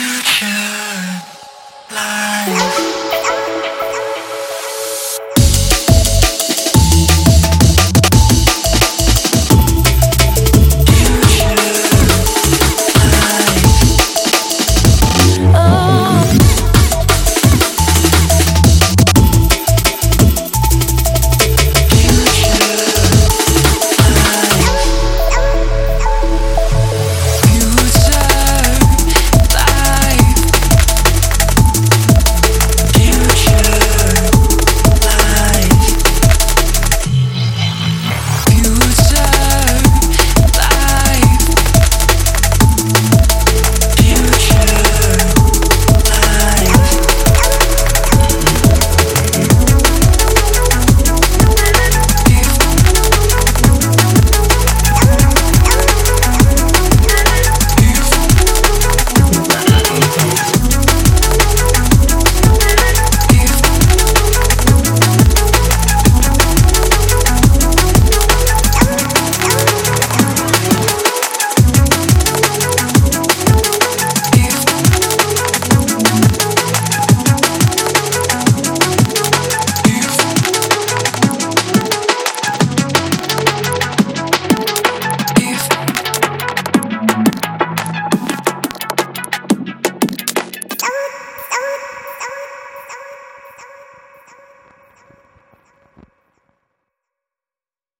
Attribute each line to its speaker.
Speaker 1: future life.